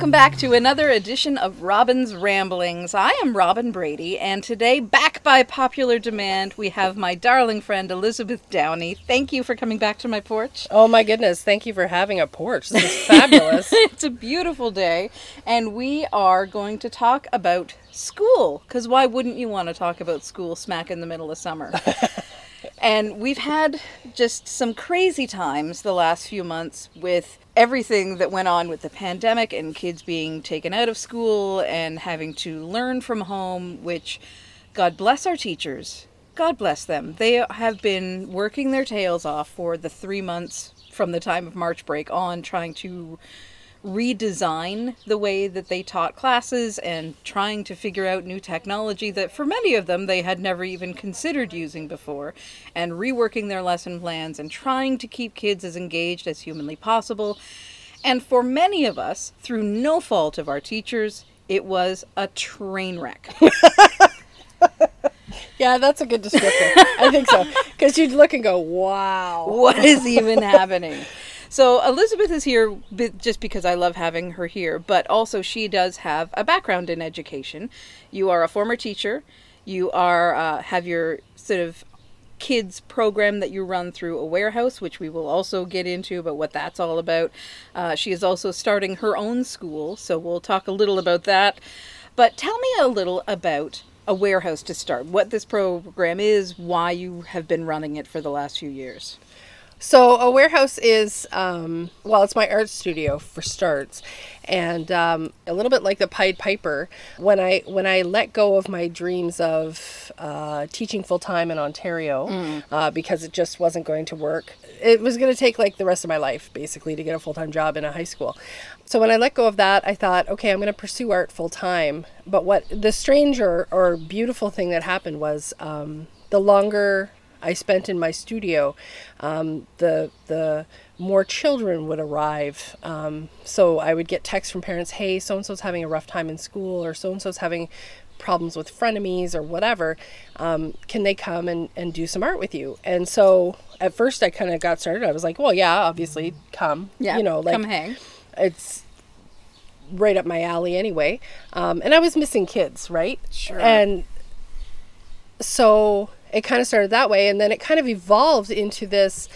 welcome back to another edition of Robin's Ramblings. I am Robin Brady, and today, back by popular demand, we have my darling friend Elizabeth Downey. Thank you for coming back to my porch. Oh my goodness, thank you for having a porch. This is fabulous. it's a beautiful day, and we are going to talk about school, because why wouldn't you want to talk about school smack in the middle of summer? and we've had just some crazy times the last few months with everything that went on with the pandemic and kids being taken out of school and having to learn from home, which God bless our teachers. God bless them. They have been working their tails off for the three months from the time of March break on, trying to redesign the way that they taught classes and trying to figure out new technology that for many of them they had never even considered using before and reworking their lesson plans and trying to keep kids as engaged as humanly possible. And for many of us, through no fault of our teachers, it was a train wreck. yeah, that's a good descriptor. I think so. Because you'd look and go, wow. What is even happening? So Elizabeth is here just because I love having her here, but also she does have a background in education. You are a former teacher. You are uh, have your sort of kids program that you run through a warehouse, which we will also get into about what that's all about. Uh, she is also starting her own school, so we'll talk a little about that. But tell me a little about a warehouse to start, what this program is, why you have been running it for the last few years. So a warehouse is um, well, it's my art studio for starts, and um, a little bit like the Pied Piper. When I when I let go of my dreams of uh, teaching full time in Ontario mm. uh, because it just wasn't going to work, it was going to take like the rest of my life basically to get a full time job in a high school. So when I let go of that, I thought, okay, I'm going to pursue art full time. But what the strange or, or beautiful thing that happened was um, the longer I spent in my studio, um, the the more children would arrive. Um, so I would get texts from parents, "Hey, so and so's having a rough time in school, or so and so's having problems with frenemies, or whatever. Um, can they come and, and do some art with you?" And so at first, I kind of got started. I was like, "Well, yeah, obviously, come. Yeah, you know, like come hang." It's right up my alley anyway. Um, and I was missing kids, right? Sure. And so it kind of started that way and then it kind of evolved into this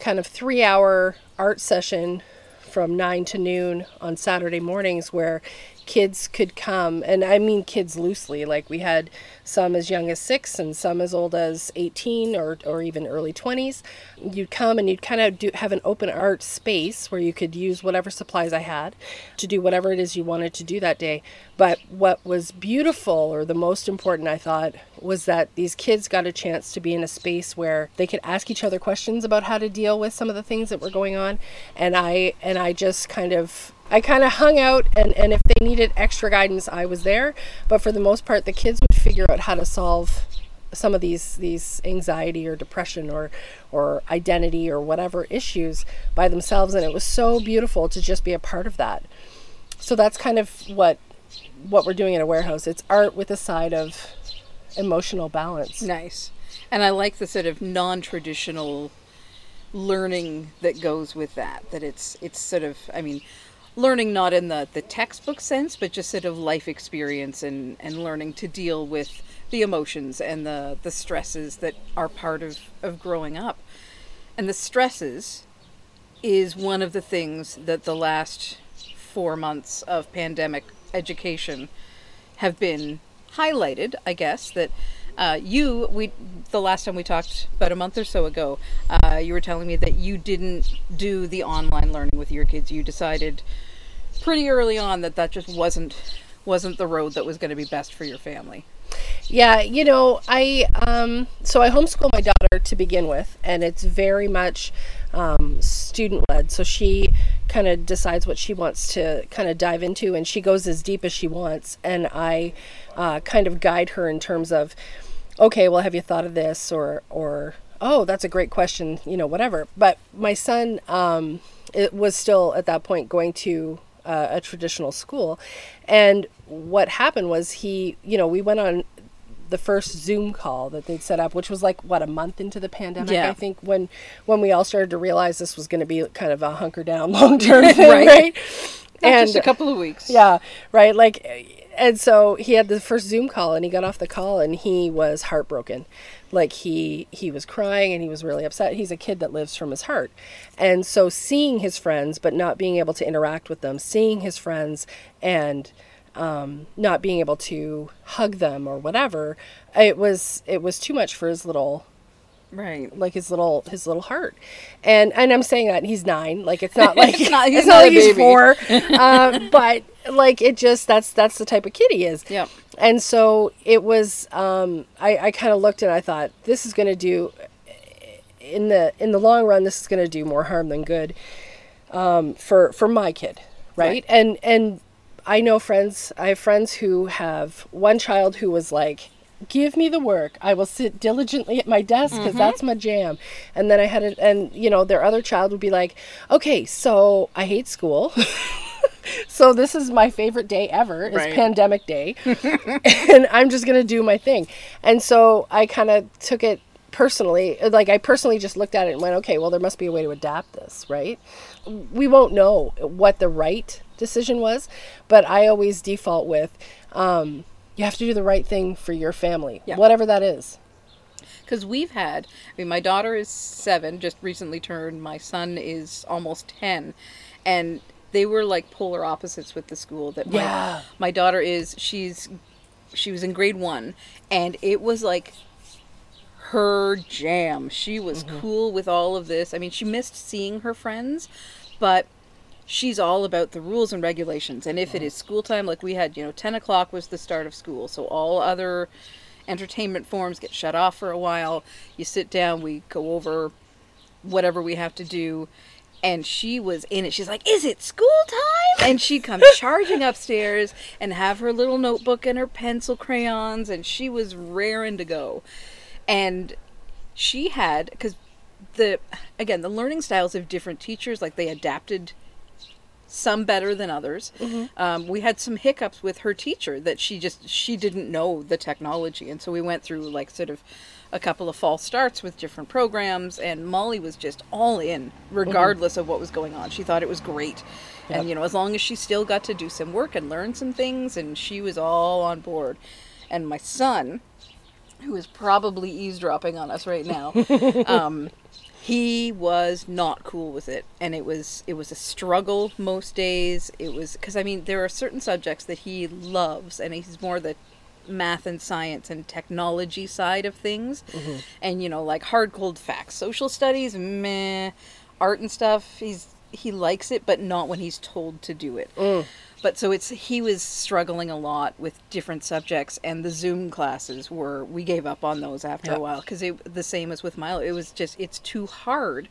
kind of three hour art session from 9 to noon on saturday mornings where kids could come and i mean kids loosely like we had some as young as six and some as old as 18 or, or even early 20s you'd come and you'd kind of do, have an open art space where you could use whatever supplies i had to do whatever it is you wanted to do that day. But what was beautiful or the most important i thought was that these kids got a chance to be in a space where they could ask each other questions about how to deal with some of the things that were going on. And i and i just kind of I kind of hung out, and, and if they needed extra guidance, I was there. But for the most part, the kids would figure out how to solve some of these these anxiety or depression or or identity or whatever issues by themselves. And it was so beautiful to just be a part of that. So that's kind of what what we're doing at a warehouse. It's art with a side of emotional balance. Nice. And i like the sort of non-traditional learning that goes with that that it's it's sort of i mean learning not in the, the textbook sense, but just sort of life experience and, and learning to deal with the emotions and the, the stresses that are part of, of growing up. And the stresses is one of the things that the last four months of pandemic education have been highlighted, I guess, that uh, you, we, the last time we talked about a month or so ago, uh, you were telling me that you didn't do the online learning with your kids. You decided pretty early on that that just wasn't wasn't the road that was going to be best for your family. Yeah, you know, I um, so I homeschool my daughter to begin with, and it's very much um, student led. So she kind of decides what she wants to kind of dive into, and she goes as deep as she wants, and I uh, kind of guide her in terms of, okay, well, have you thought of this, or or oh, that's a great question, you know, whatever. But my son, um, it was still at that point going to uh, a traditional school. And what happened was he, you know, we went on the first Zoom call that they'd set up, which was like what a month into the pandemic, yeah. I think, when when we all started to realize this was going to be kind of a hunker down long term thing, right. and just a couple of weeks. yeah, right. Like, and so he had the first Zoom call, and he got off the call, and he was heartbroken. Like he he was crying, and he was really upset. He's a kid that lives from his heart, and so seeing his friends, but not being able to interact with them, seeing his friends, and um, not being able to hug them or whatever, it was it was too much for his little Right. like his little his little heart and and i'm saying that he's nine like it's not like It's not- he's it's not not like he's four uh, but like it just that's that's the type of kid he is Yeah. and so it was um i i kind of looked and i thought this is going to do in the in the long run this is going to do more harm than good um for for my kid right? Right. and and i know friends i have friends who have one child who was like give me the work i will sit diligently at my desk because that's my jam and then i had it and you know their other child would be like okay so i hate school so this is my favorite day ever is Right. pandemic day and i'm just going to do my thing and so i kind of took it personally like i personally just looked at it and went okay well there must be a way to adapt this right we won't know what the right decision was but i always default with um, you have to do the right thing for your family Yeah. whatever that is Because we've had, I mean, my daughter is seven, just recently turned. My son is almost 10. And they were like polar opposites with the school that my, Yeah. my daughter is. She's, she was in grade one. And it was like her jam. She was mm-hmm. cool with all of this. I mean, she missed seeing her friends, but she's all about the rules and regulations. And if it mm-hmm. is school time, like we had, you know, 10 o'clock was the start of school. So all other entertainment forms get shut off for a while. You sit down, we go over whatever we have to do. And she was in it. She's like, Is it school time? And she'd come charging upstairs and have her little notebook and her pencil crayons. And she was raring to go. And she had, because the, again, the learning styles of different teachers, like they adapted some better than others. Um, we had some hiccups with her teacher that she just she didn't know the technology, and so we went through like sort of a couple of false starts with different programs. And Molly was just all in, regardless of what was going on. She thought it was great, and you know as long as she still got to do some work and learn some things, and she was all on board. And my son, who is probably eavesdropping on us right now, um, he was not cool with it and it was it was a struggle most days. It was because i mean there are certain subjects that he loves and he's more the math and science and technology side of things. Mm-hmm. And you know like hard cold facts. Social studies meh. Art and stuff he's he likes it but not when he's told to do it mm. But so it's he was struggling a lot with different subjects and the zoom classes were we gave up on those after a while because it the same as with milo it was just it's too hard.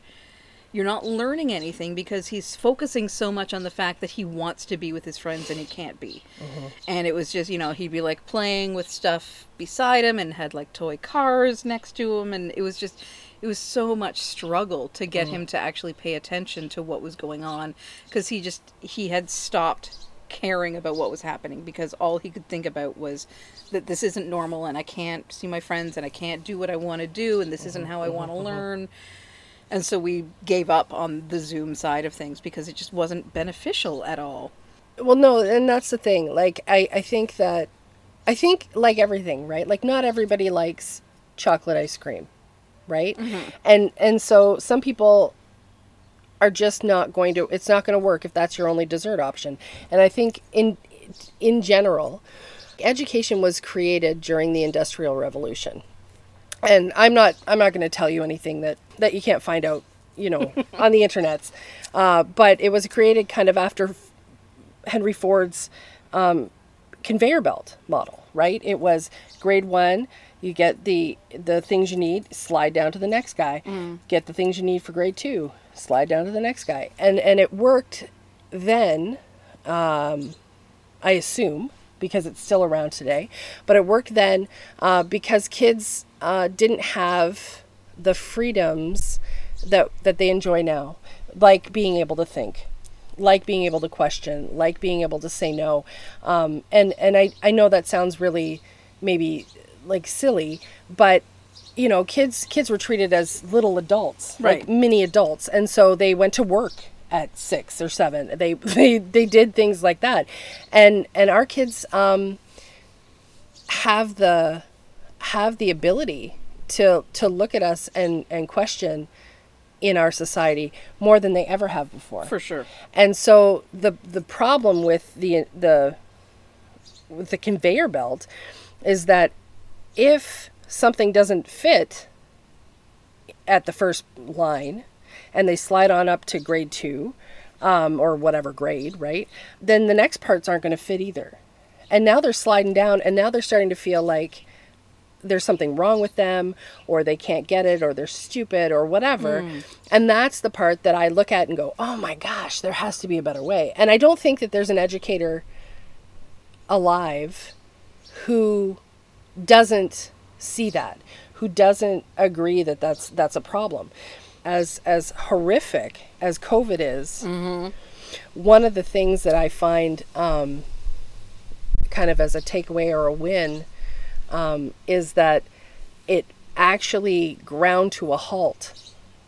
You're not learning anything because he's focusing so much on the fact that he wants to be with his friends and he can't be. Uh-huh. And it was just you know he'd be like playing with stuff beside him and had like toy cars next to him and it was just it was so much struggle to get mm. him to actually pay attention to what was going on because he just he had stopped caring about what was happening because all he could think about was that this isn't normal and I can't see my friends and I can't do what I want to do and this isn't mm-hmm, how I want to mm-hmm, mm-hmm. learn and so we gave up on the zoom side of things because it just wasn't beneficial at all Well, no, and that's the thing. Like, I, I think that, I think like everything, right? Like, not everybody likes chocolate ice cream, right? And and so some people are just not going to. It's not going to work if that's your only dessert option. And I think in in general, education was created during the Industrial Revolution. And I'm not I'm not going to tell you anything that that you can't find out, you know, on the internets. Uh, but it was created kind of after Henry Ford's um, conveyor belt model, right? It was grade one, you get the the things you need, slide down to the next guy. Get the things you need for grade two, slide down to the next guy, and and it worked then. Um, I assume because it's still around today, but it worked then uh, because kids uh, didn't have the freedoms that that they enjoy now, like being able to think, like being able to question, like being able to say no. Um, and and I, I know that sounds really maybe like silly, but you know, kids kids were treated as little adults, like mini adults, and so they went to work at six or seven. They they they did things like that, and and our kids um, have the have the ability to to look at us and and question in our society more than they ever have before. For sure. And so the the problem with the the with the conveyor belt is that if something doesn't fit at the first line and they slide on up to grade two um, or whatever grade, right? Then the next parts aren't going to fit either. And now they're sliding down and now they're starting to feel like there's something wrong with them or they can't get it or they're stupid or whatever. And that's the part that I look at and go, "Oh my gosh, there has to be a better way." And I don't think that there's an educator alive who doesn't see that, who doesn't agree that that's that's a problem. As as horrific as COVID is, one of the things that I find um, kind of as a takeaway or a win um, is that it actually ground to a halt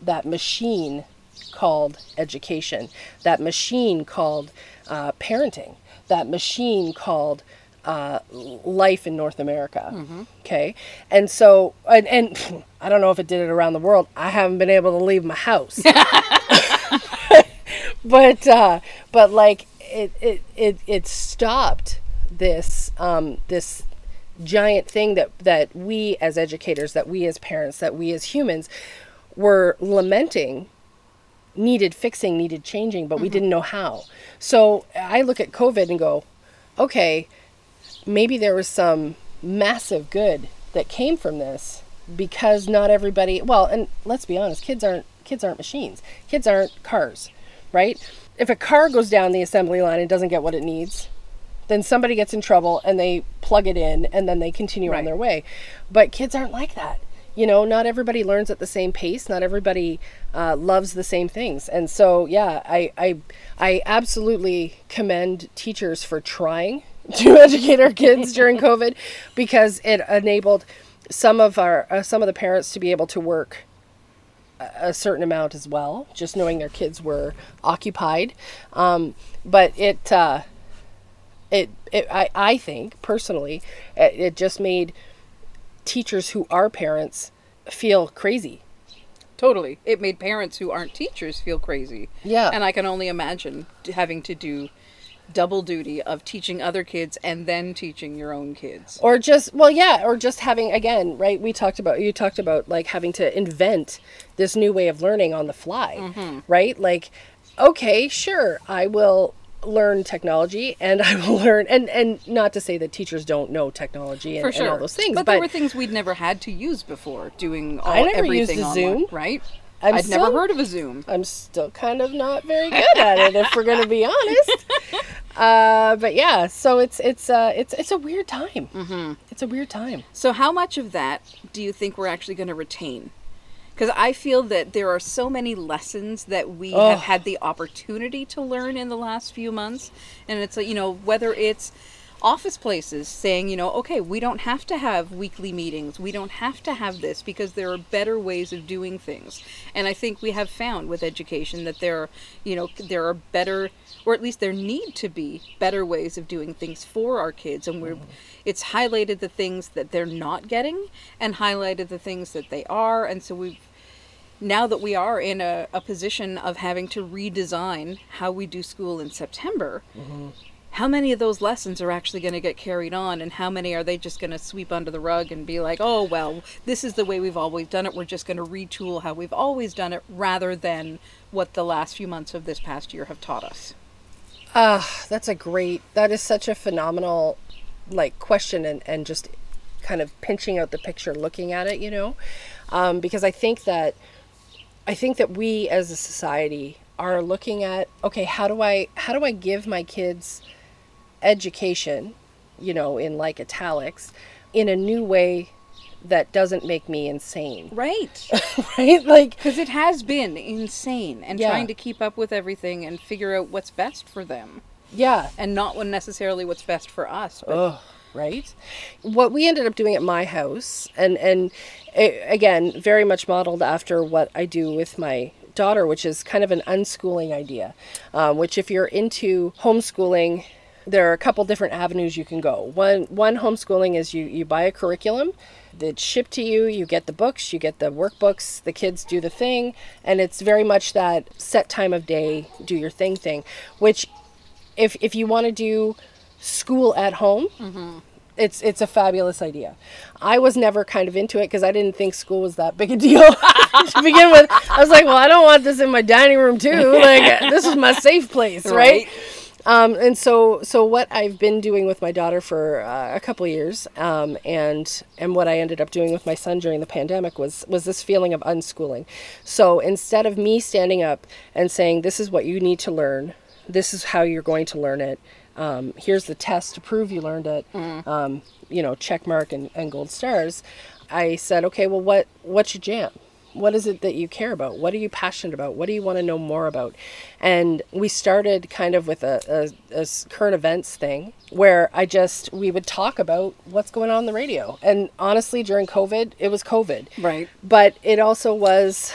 that machine called education, that machine called uh, parenting, that machine called uh, life in North America. Okay, and so and, and I don't know if it did it around the world. I haven't been able to leave my house, but uh, but like it it it, it stopped this um, this giant thing that that we as educators, that we as parents, that we as humans were lamenting needed fixing, needed changing, but we didn't know how. So I look at COVID and go, okay, maybe there was some massive good that came from this because not everybody well and let's be honest kids aren't kids aren't machines. Kids aren't cars right? If a car goes down the assembly line and doesn't get what it needs then somebody gets in trouble and they plug it in and then they continue on their way. But kids aren't like that. You know not everybody learns at the same pace. Not everybody uh, loves the same things. And so yeah I, I i absolutely commend teachers for trying to educate our kids during covid because it enabled some of our uh, some of the parents to be able to work a certain amount as well, just knowing their kids were occupied. Um, but it, uh, it, it, I, I think personally, it, it just made teachers who are parents feel crazy. Totally. It made parents who aren't teachers feel crazy. Yeah. And I can only imagine having to do double duty of teaching other kids and then teaching your own kids. or just well yeah or just having again right we talked about you talked about like having to invent this new way of learning on the fly mm-hmm. right like okay sure i will learn technology and i will learn and and not to say that teachers don't know technology and, sure. and all those things But, but, there were things we'd never had to use before, doing all, I never used everything online, Zoom. right? I'm I'd never heard of a Zoom. i'm still kind of not very good at it if we're going to be honest uh but yeah so it's it's uh it's it's a weird time mm-hmm. it's a weird time So, how much of that do you think we're actually going to retain? Because I feel that there are so many lessons that we Oh. have had the opportunity to learn in the last few months. And it's you know, whether it's office places saying, you know, okay, we don't have to have weekly meetings. We don't have to have this because there are better ways of doing things. And I think we have found with education that there are, you know, there are better or at least there need to be better ways of doing things for our kids and we're mm-hmm. it's highlighted the things that they're not getting and highlighted the things that they are and so we've now that we are in a, a position of having to redesign how we do school in September, mm-hmm. how many of those lessons are actually going to get carried on, and how many are they just going to sweep under the rug and be like, oh, well, this is the way we've always done it. We're just going to retool how we've always done it rather than what the last few months of this past year have taught us? Ah, that's a great. That is such a phenomenal, like question and and just kind of pinching out the picture, looking at it, you know, um, because I think that I think that we as a society are looking at okay, how do I how do I give my kids education, you know, in like italics, in a new way that doesn't make me insane, Right. right? Like Because it has been insane and Yeah. trying to keep up with everything and figure out what's best for them. yeah, And not necessarily what's best for us. But right? What we ended up doing at my house, and and a- again, very much modeled after what I do with my daughter, which is kind of an unschooling idea. Um, which, if you're into homeschooling, there are a couple different avenues you can go. One one homeschooling is you you buy a curriculum that's shipped to you. You get the books, you get the workbooks. The kids do the thing, and it's very much that set time of day, do your thing thing. Which, if if you want to do school at home. Mm-hmm. It's it's a fabulous idea. I was never kind of into it because I didn't think school was that big a deal to begin with. I was like, well, I don't want this in my dining room too. Like this is my safe place, right? Right. Um, and so, so what I've been doing with my daughter for uh, a couple years, um, and and what I ended up doing with my son during the pandemic was was this feeling of unschooling. So instead of me standing up and saying, "This is what you need to learn. This is how you're going to learn it. Um, here's the test to prove you learned it. Um, you know, check mark and, and gold stars." I said, "Okay, well, what what's your jam?" What is it that you care about? What are you passionate about? What do you want to know more about? And we started kind of with a current events thing where i just we would talk about what's going on in the radio. And honestly during covid it was covid. Right. but it also was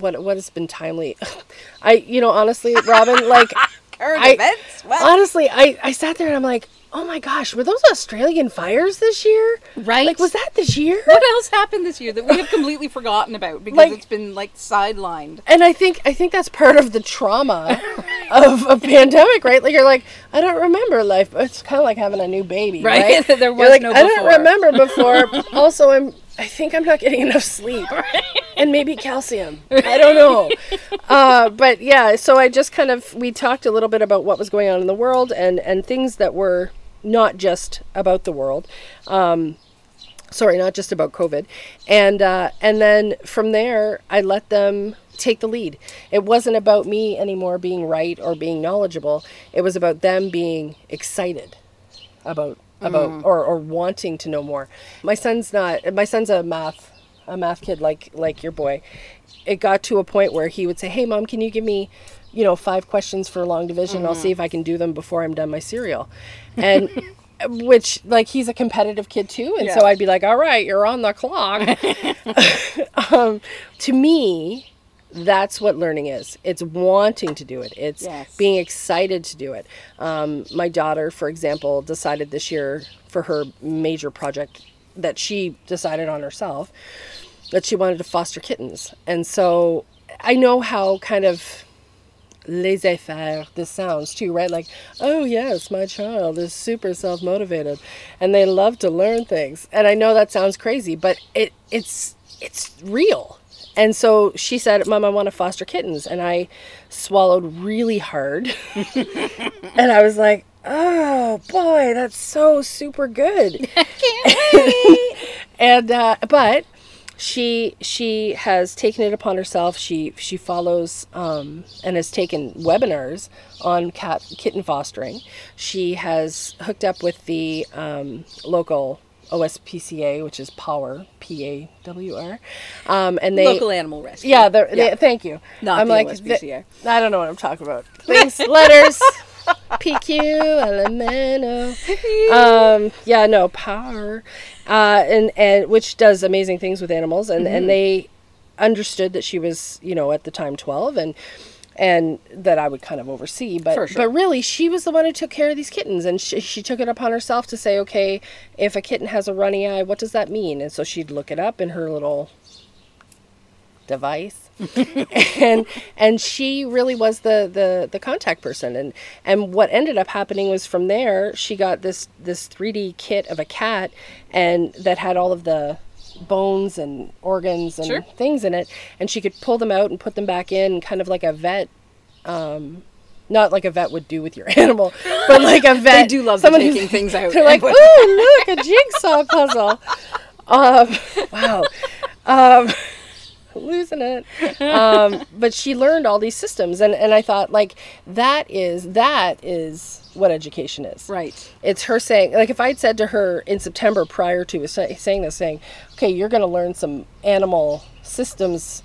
what what has been timely? I you know honestly robin like Current I- events. What? honestly i i sat there and i'm like oh my gosh were those australian fires this year Right. like was that this year what else happened this year that we have completely forgotten about because Like- it's been like sidelined? and I think I think that's part of the trauma of a pandemic, right? Like you're like, I don't remember life. But it's kind of like having a new baby, Right. right? There You're was like, no I don't remember before. also, I'm. I think I'm not getting enough sleep, and maybe calcium. I don't know. Uh, but yeah, so I just kind of we talked a little bit about what was going on in the world and and things that were not just about the world. Um, sorry, not just about COVID. And uh, and then from there, I let them take the lead. It wasn't about me anymore being right or being knowledgeable. It was about them being excited about about or, or wanting to know more. My son's not. My son's a math a math kid like like your boy. It got to a point where he would say, "Hey, mom, can you give me?" You know, five questions for long division. I'll see if I can do them before I'm done my cereal. And which like he's a competitive kid too and so i'd be like all right you're on the clock um, to me that's what learning is it's wanting to do it it's Yes. being excited to do it um, my daughter for example decided this year for her major project that she decided on herself that she wanted to foster kittens. And so i know how kind of laissez-faire this sounds too right? Like oh yes my child is super self-motivated and they love to learn things. And i know that sounds crazy but it it's it's real. And so she said mom i want to foster kittens and i swallowed really hard. And i was like oh boy that's so super good I can't wait. and uh, but she she has taken it upon herself. She she follows um, and has taken webinars on cat kitten fostering. She has hooked up with the um, local OSPCA, which is Power P A W R, um, and they Local animal rescue. yeah, Yeah. They, thank you. Not I'm the like, OSPCA. I don't know what I'm talking about. Things, letters, PQ, elemento. Um, yeah, no, power. Uh, and, and which does amazing things with animals. And, Mm-hmm. and they understood that she was, you know, at the time 12 and, and that I would kind of oversee, but sure. but really, she was the one who took care of these kittens, and she, she took it upon herself to say, okay, if a kitten has a runny eye, what does that mean? And so she'd look it up in her little device and and she really was the, the the contact person and and what ended up happening was from there she got this this 3d kit of a cat and that had all of the bones and organs and Sure. things in it and she could pull them out and put them back in kind of like a vet um not like a vet would do with your animal but like a vet They do love someone who's- taking things out. they're like ooh look a jigsaw puzzle um wow um losing it um, but she learned all these systems and, and i thought like that is that is what education is Right. it's her saying like if i'd said to her in september prior to saying this saying okay you're going to learn some animal systems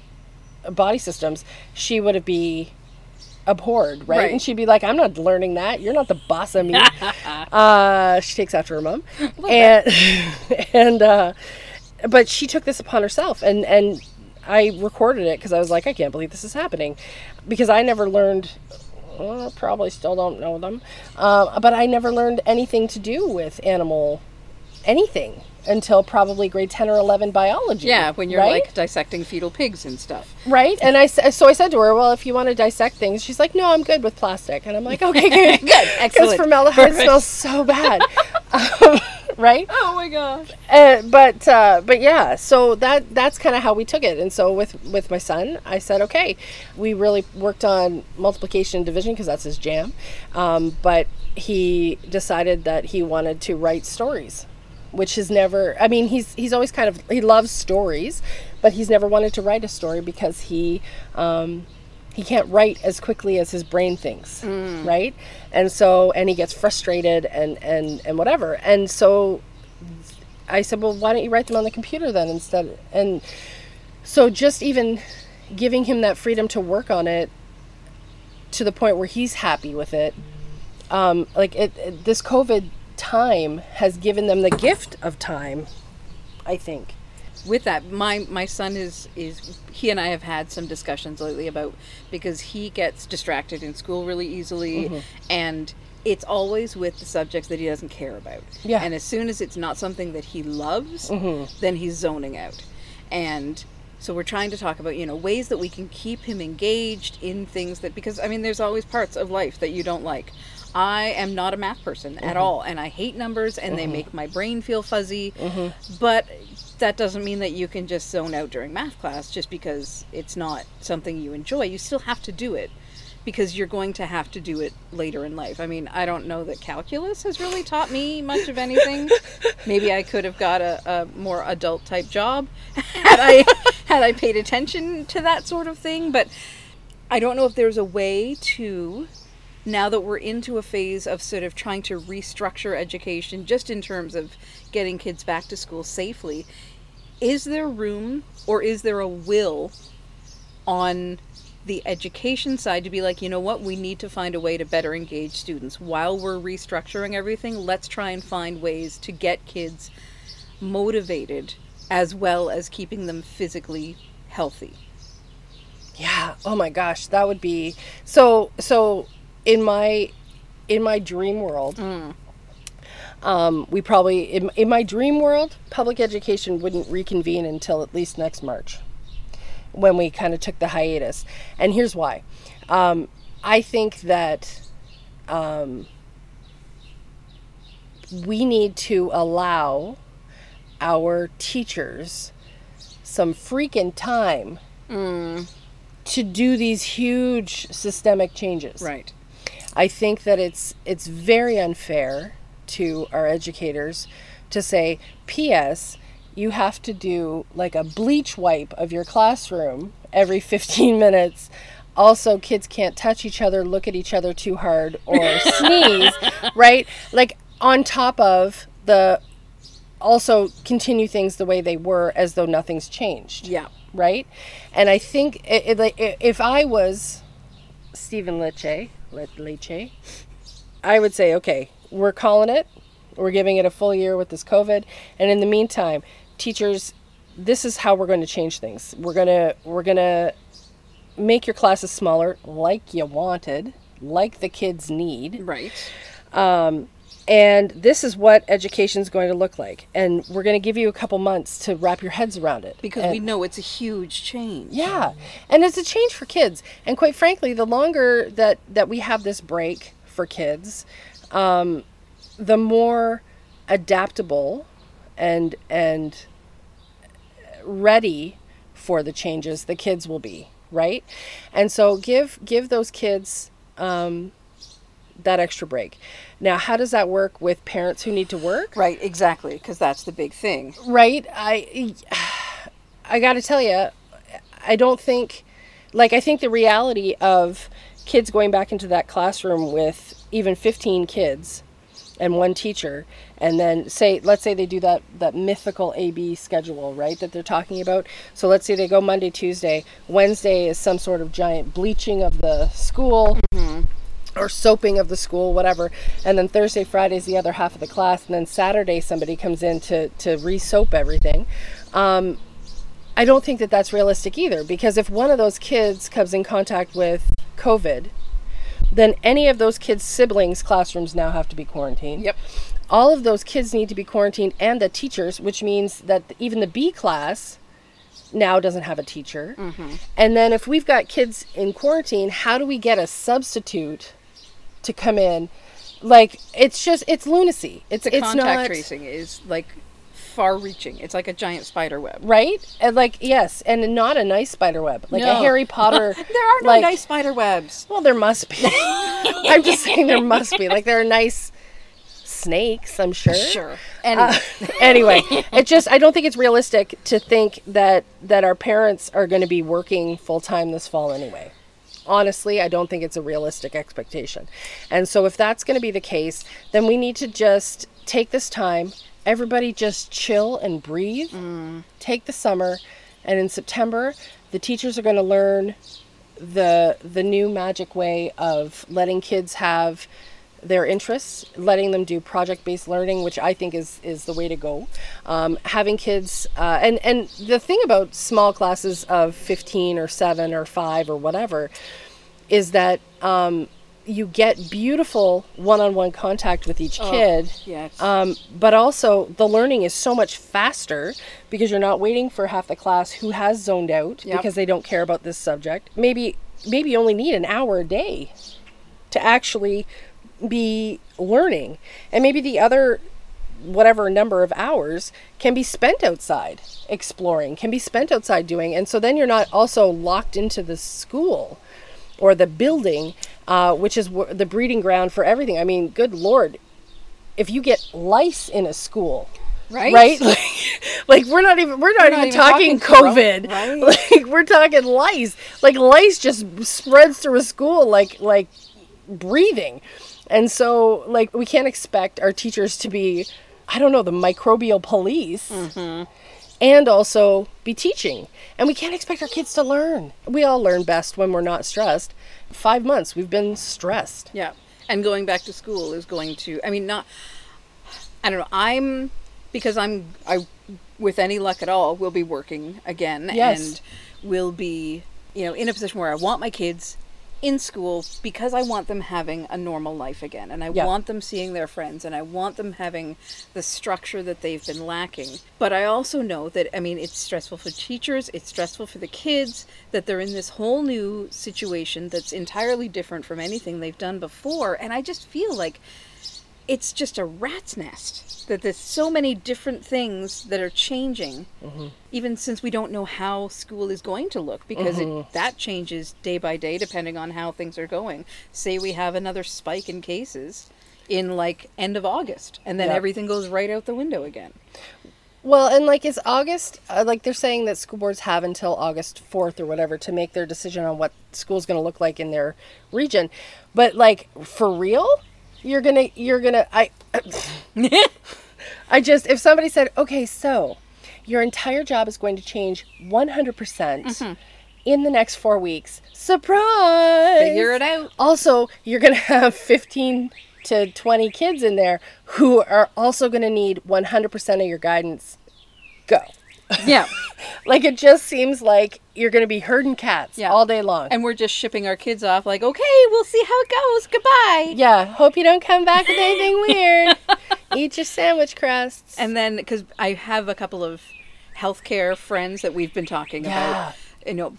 body systems she would have be abhorred right? Right. and she'd be like i'm not learning that you're not the boss of me uh, she takes after her mom and and uh, but she took this upon herself and and I recorded it because I was like, I can't believe this is happening, because I never learned. Well, probably still don't know them, uh, but I never learned anything to do with animal anything until probably grade 10 or 11 biology. Yeah, when you're right? like dissecting fetal pigs and stuff. Right? And I so I said to her, "Well, if you want to dissect things," she's like, "No, I'm good with plastic." And I'm like, "Okay, good, Good, Excellent." Because excellent. formaldehyde Perfect. smells so bad, um, right? Oh my gosh. Uh, but uh, but yeah, so that that's kind of how we took it. And so with with my son, I said, okay, we really worked on multiplication and division because that's his jam. Um, but he decided that he wanted to write stories, which is never. I mean, he's he's always kind of he loves stories, but he's never wanted to write a story because he. Um, he can't write as quickly as his brain thinks right and so and he gets frustrated and and and whatever and so I said, well, why don't you write them on the computer then instead? And so just even giving him that freedom to work on it to the point where he's happy with it, um, like it, it- this COVID time has given them the gift of time, I think. With that my my son is is he and I have had some discussions lately about because he gets distracted in school really easily Mm-hmm. and it's always with the subjects that he doesn't care about. Yeah. Mm-hmm. And as soon as it's not something that he loves, then he's zoning out. And so we're trying to talk about, you know, ways that we can keep him engaged in things that because I mean there's always parts of life that you don't like. I am not a math person at all and I hate numbers and they make my brain feel fuzzy. But that doesn't mean that you can just zone out during math class just because it's not something you enjoy. You still have to do it because you're going to have to do it later in life. I mean, I don't know that calculus has really taught me much of anything. Maybe I could have got a, a more adult type job had I had I paid attention to that sort of thing, but I don't know if there's a way to now that we're into a phase of sort of trying to restructure education just in terms of getting kids back to school safely is there room or is there a will on the education side to be like, you know what, we need to find a way to better engage students while we're restructuring everything. Let's try and find ways to get kids motivated as well as keeping them physically healthy. Yeah. Oh my gosh, that would be so. So in my in my dream world, mm. Um, we probably in, in my dream world, public education wouldn't reconvene until at least next March, when we kind of took the hiatus. And here's why. Um, I think that um, we need to allow our teachers some freaking time to do these huge systemic changes. Right. I think that it's it's very unfair to our educators to say, "P.S. You have to do like a bleach wipe of your classroom every 15 minutes." Also, kids can't touch each other, look at each other too hard, or sneeze, right? Like on top of the also continue things the way they were as though nothing's changed Yeah. right? And I think it, it, if I was Stephen Lecce, Le- Lecce, I would say, okay, we're calling it. We're giving it a full year with this COVID, and in the meantime, teachers, this is how we're going to change things. We're gonna we're gonna make your classes smaller, like you wanted, like the kids need Right. Um, and this is what education is going to look like and we're going to give you a couple months to wrap your heads around it Because And- we know it's a huge change. yeah and it's a change for kids and quite frankly the longer that that we have this break for kids um, the more adaptable and and ready for the changes the kids will be right? And so give give those kids um, that extra break. Now how does that work with parents who need to work? Right, exactly, because that's the big thing. right i i gotta tell you i don't think like i think the reality of kids going back into that classroom with even 15 kids and one teacher and then say let's say they do that that mythical ab schedule right that they're talking about so let's say they go monday tuesday wednesday is some sort of giant bleaching of the school or soaping of the school, whatever. And then Thursday, Friday is the other half of the class, and then Saturday somebody comes in to to re-soap everything. Um, I don't think that that's realistic either because if one of those kids comes in contact with COVID, then any of those kids' siblings' classrooms now have to be quarantined. Yep. All of those kids need to be quarantined and the teachers, which means that even the B class now doesn't have a teacher. Mm-hmm. And then if we've got kids in quarantine, how do we get a substitute to come in? Like it's just it's lunacy. It's The it's contact not tracing is like far reaching. It's like a giant spider web. right and like yes and not a nice spider web like a harry potter There are no like, nice spider webs. well there must be i'm just saying there must be like there are nice snakes i'm sure Sure. Uh, Anyway, anyway it just i don't think it's realistic to think that that our parents are going to be working full-time this fall anyway honestly i don't think it's a realistic expectation and so if that's going to be the case then we need to just take this time everybody just chill and breathe take the summer and in september the teachers are going to learn the the new magic way of letting kids have their interests, letting them do project-based learning, which I think is is the way to go. Um, having kids, uh, and and the thing about small classes of fifteen or seven or five or whatever, is that um, you get beautiful one-on-one contact with each kid. yes. Um, but also, the learning is so much faster because you're not waiting for half the class who has zoned out Yep. because they don't care about this subject. Maybe, maybe you only need an hour a day to actually be learning, and maybe the other whatever number of hours can be spent outside exploring, can be spent outside doing, and so then you're not also locked into the school or the building, uh, which is wh- the breeding ground for everything. I mean, good lord, if you get lice in a school, right? right? Like, like we're not even we're not, not even, even talking, talking COVID. corona, right? Like we're talking lice. Like lice just spreads through a school like like breathing. And so like we can't expect our teachers to be I don't know, the microbial police. Mm-hmm. And also be teaching. And we can't expect our kids to learn. We all learn best when we're not stressed. 5 months we've been stressed. Yeah. And going back to school is going to I mean not I don't know. I'm because I'm I with any luck at all will be working again Yes. and will be, you know, in a position where I want my kids in school because I want them having a normal life again and I want them seeing their friends and I want them having the structure that they've been lacking. But I also know that I mean it's stressful for teachers, it's stressful for the kids that they're in this whole new situation that's entirely different from anything they've done before and I just feel like it's just a rat's nest that there's so many different things that are changing even since we don't know how school is going to look because it, that changes day by day depending on how things are going. Say we have another spike in cases in like end of august and then everything goes right out the window again. Well, and like it's August, uh, like they're saying that school boards have until August 4th or whatever to make their decision on what school's going to look like in their region. But like for real, you're to you're to I I just if somebody said, "Okay, so your entire job is going to change 100% Mm-hmm. in the next 4 weeks." Surprise. figure it out Also, you're going to have 15 to 20 kids in there who are also going to need 100% of your guidance. Go. Yeah Like it just seems like you're going to be herding cats Yeah. all day long. and we're just shipping our kids off like okay we'll see how it goes goodbye yeah, hope you don't come back with anything weird. Eat your sandwich crusts. And then, because I have a couple of healthcare friends that we've been talking Yeah. about, you know,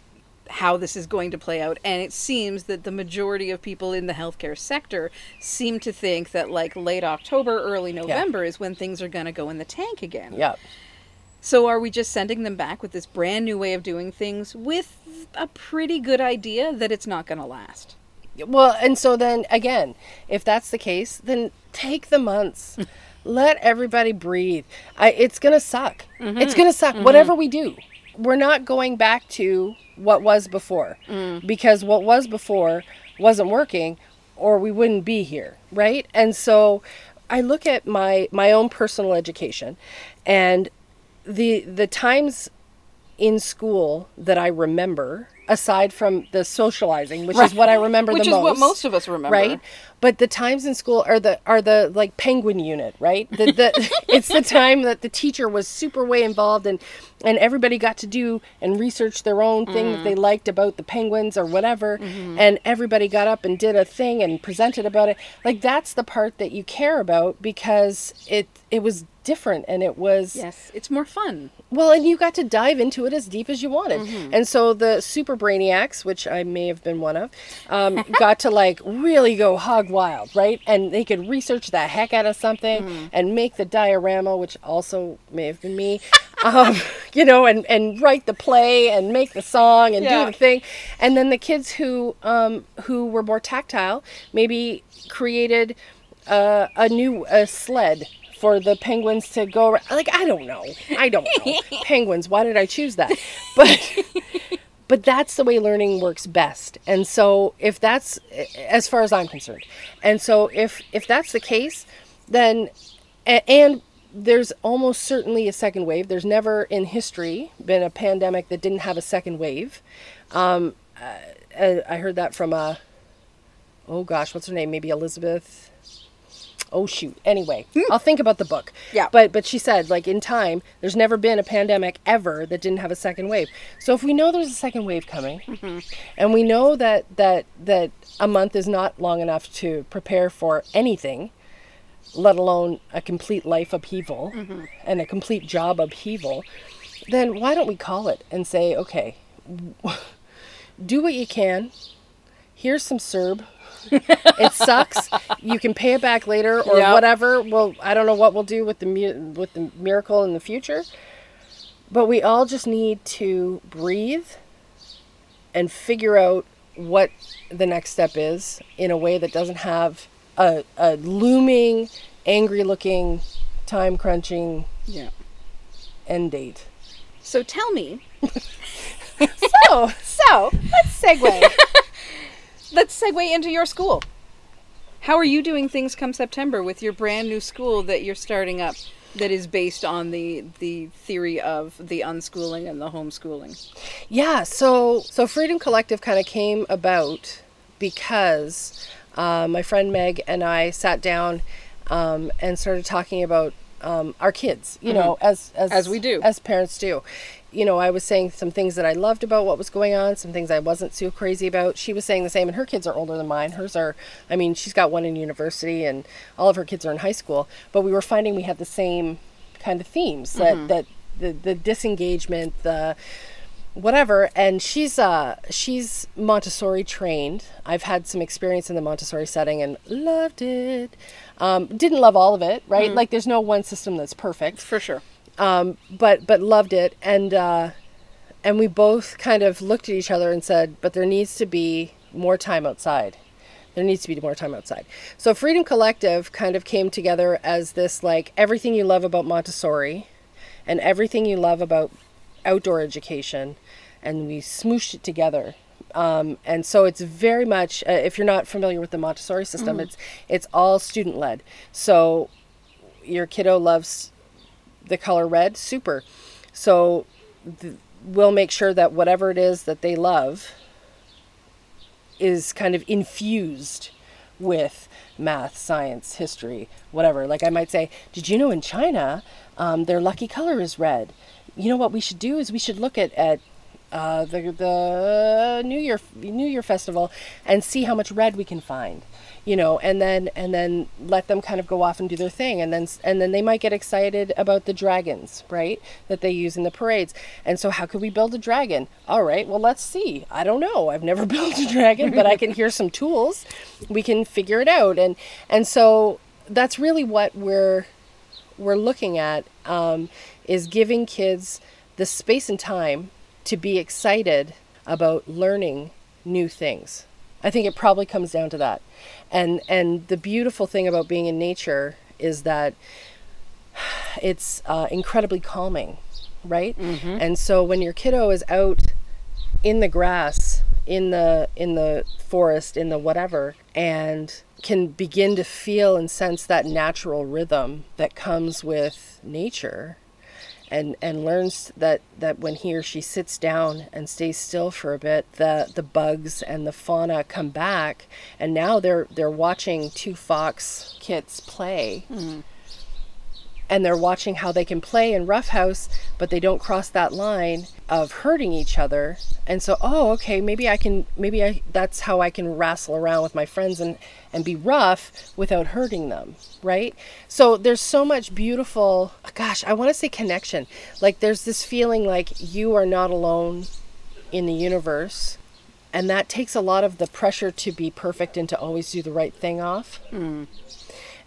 how this is going to play out. And it seems that the majority of people in the healthcare sector seem to think that, like, late October, early November is when things are going to go in the tank again. Yep. So, are we just sending them back with this brand new way of doing things with a pretty good idea that it's not going to last? Well, and so then again, if that's the case, then take the months. Let everybody breathe. I, it's going to suck. Mm-hmm. It's going to suck. Mm-hmm. Whatever we do, we're not going back to what was before mm. because what was before wasn't working or we wouldn't be here, right? And so I look at my my own personal education and the the times in school that I remember, aside from the socializing, which is what I remember Which the is most. what most of us remember. Right, but the times in school are the are the like penguin unit, right? The, the it's the time that the teacher was super way involved and and everybody got to do and research their own thing that they mm-hmm. liked about the penguins or whatever, mm-hmm. and everybody got up and did a thing and presented about it. Like that's the part that you care about because it it was different and it was Yes, it's more fun. well, and you got to dive into it as deep as you wanted. Mm-hmm. And so the super brainiacs, which I may have been one of, um, got to like really go hog wild, right? And they could research the heck out of something Mm. and make the diorama, which also may have been me, um, you know, and, and write the play and make the song and Yeah. do the thing. And then the kids who um, who were more tactile maybe created uh, a new a sled for the penguins to go around. Like I don't know, I don't know penguins. Why did I choose that? But but that's the way learning works best. And so if that's as far as I'm concerned, and so if if that's the case, then and there's almost certainly a second wave. There's never in history been a pandemic that didn't have a second wave. Um, uh, I heard that from a, oh gosh, what's her name? Maybe Elizabeth. Oh shoot. Anyway, hmm. I'll think about the book. Yeah. But but she said like in time, there's never been a pandemic ever that didn't have a second wave. So if we know there's a second wave coming, mm-hmm. and we know that that that a month is not long enough to prepare for anything, let alone a complete life upheaval mm-hmm. and a complete job upheaval, then why don't we call it and say, okay, do what you can. Here's some CERB. it sucks. You can pay it back later or Yep. whatever. Well, I don't know what we'll do with the mu- with the miracle in the future. But we all just need to breathe and figure out what the next step is in a way that doesn't have a, a looming, angry looking, time crunching Yeah. end date. So tell me, So, so let's segue. let's segue into your school. How are you doing things come September with your brand new school that you're starting up that is based on the the theory of the unschooling and the homeschooling? Yeah, so so Freedom Collective kind of came about because uh, my friend Meg and I sat down um, and started talking about um, our kids. You know, as as As we do. as parents do. You know, I was saying some things that I loved about what was going on, some things I wasn't so crazy about. She was saying the same, and her kids are older than mine. Hers are, I mean, she's got one in university, and all of her kids are in high school. But we were finding we had the same kind of themes that that the the disengagement, the whatever and she's uh she's montessori trained i've had some experience in the montessori setting and loved it um didn't love all of it right like there's no one system that's perfect For sure. Um but but loved it. And uh and we both kind of looked at each other and said but there needs to be more time outside. There needs to be more time outside. So freedom collective kind of came together as this like everything you love about montessori and everything you love about outdoor education and we smooshed it together. Um, and so it's very much uh, if you're not familiar with the montessori system it's it's all student led so your kiddo loves the color red super so th- we'll make sure that whatever it is that they love is kind of infused with math, science, history, whatever. Like I might say, did you know in China, um, their lucky color is red? You know what we should do is we should look at at uh, the the New Year New Year festival and see how much red we can find. You know, and then and then let them kind of go off and do their thing, and then and then they might get excited about the dragons, right? That they use in the parades. And so, how could we build a dragon? All right, well, let's see. I don't know. I've never built a dragon, but I can hear some tools. We can figure it out, and and so that's really what we're we're looking at um, is giving kids the space and time to be excited about learning new things. I think it probably comes down to that. And and the beautiful thing about being in nature is that it's uh, incredibly calming, right? And so when your kiddo is out in the grass, in the in the forest, in the whatever, and can begin to feel and sense that natural rhythm that comes with nature and and learns that that when he or she sits down and stays still for a bit the the bugs and the fauna come back and now they're they're watching two fox kits play hmm. And they're watching how they can play in roughhouse but they don't cross that line of hurting each other. And so oh okay maybe i can maybe i that's how i can wrestle around with my friends and and be rough without hurting them right? So there's so much beautiful gosh i want to say connection. Like there's this feeling like you are not alone in the universe and that takes a lot of the pressure to be perfect and to always do the right thing off.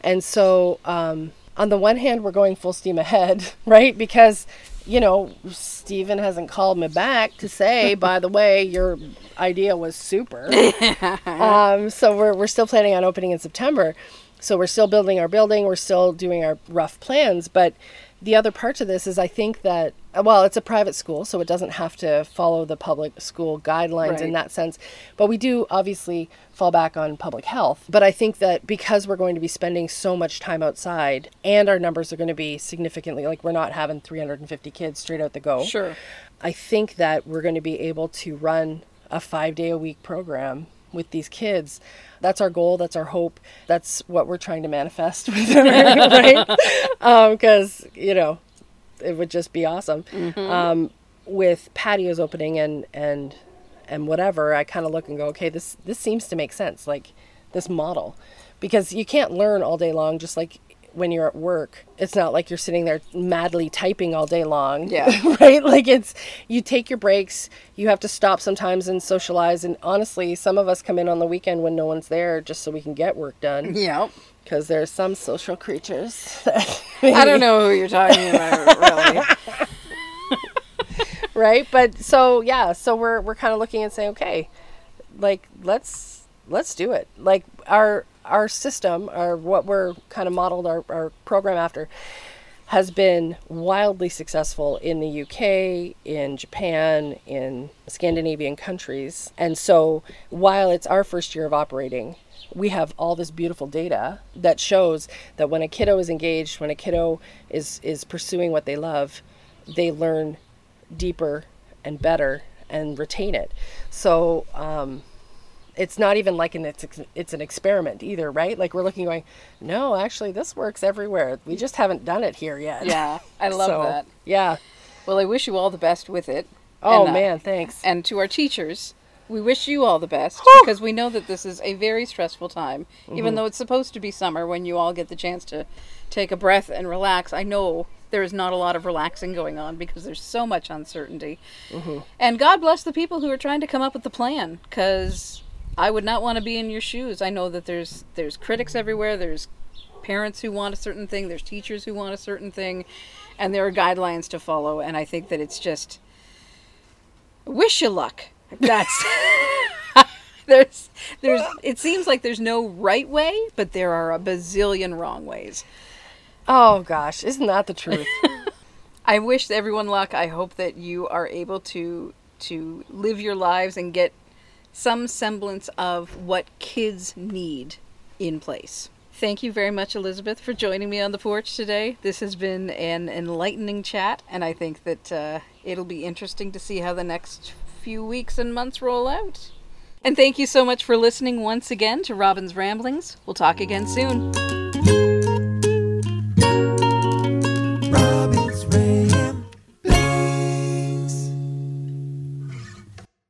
And so, um, on the one hand, we're going full steam ahead, right? Because, you know, Stephen hasn't called me back to say, by the way, your idea was super. um, so we're, we're still planning on opening in September. So we're still building our building, we're still doing our rough plans. But the other part to this is I think that, well, it's a private school, so it doesn't have to follow the public school guidelines in that sense. But we do obviously fall back on public health. But I think that because we're going to be spending so much time outside and our numbers are going to be significantly, like we're not having 350 kids straight out the go. Sure. I think that we're going to be able to run a five day a week program with these kids. That's our goal. That's our hope. That's what we're trying to manifest with them, right? Because, you know, it would just be awesome. Um, with patios opening and, and, and whatever, I kind of look and go, okay, this, this seems to make sense. Like this model, because you can't learn all day long, just like when you're at work. It's not like you're sitting there madly typing all day long. Yeah. right? Like it's you take your breaks, you have to stop sometimes and socialize and honestly, some of us come in on the weekend when no one's there just so we can get work done Yeah. because there's some social creatures. I don't know who you're talking about, really. right? But so yeah, so we're we're kind of looking and saying, okay, like let's let's do it. Like our our system, or what we're kind of modeled our, our program after, has been wildly successful in the UK, in Japan, in Scandinavian countries. And so while it's our first year of operating, we have all this beautiful data that shows that when a kiddo is engaged, when a kiddo is is pursuing what they love, they learn deeper and better and retain it. So um, it's not even like an it's it's an experiment either, right? Like we're looking going, no, actually this works everywhere. We just haven't done it here yet. Yeah, I love So, that. Yeah. Well, I wish you all the best with it. Oh And, uh, man, thanks. And to our teachers, we wish you all the best because we know that this is a very stressful time. Mm-hmm. Even though it's supposed to be summer when you all get the chance to take a breath and relax, I know there is not a lot of relaxing going on because there's so much uncertainty. Mm-hmm. And God bless the people who are trying to come up with the plan because I would not want to be in your shoes. I know that there's there's critics everywhere. There's parents who want a certain thing. There's teachers who want a certain thing, and there are guidelines to follow. And I think that it's just wish you luck. That's there's there's it seems like there's no right way, but there are a bazillion wrong ways. oh gosh, isn't that the truth? I wish everyone luck. I hope that you are able to to live your lives and get some semblance of what kids need in place. Thank you very much, Elizabeth, for joining me on the porch today. This has been an enlightening chat, and I think that uh, it'll be interesting to see how the next few weeks and months roll out. And thank you so much for listening once again to Robin's Ramblings. We'll talk again soon.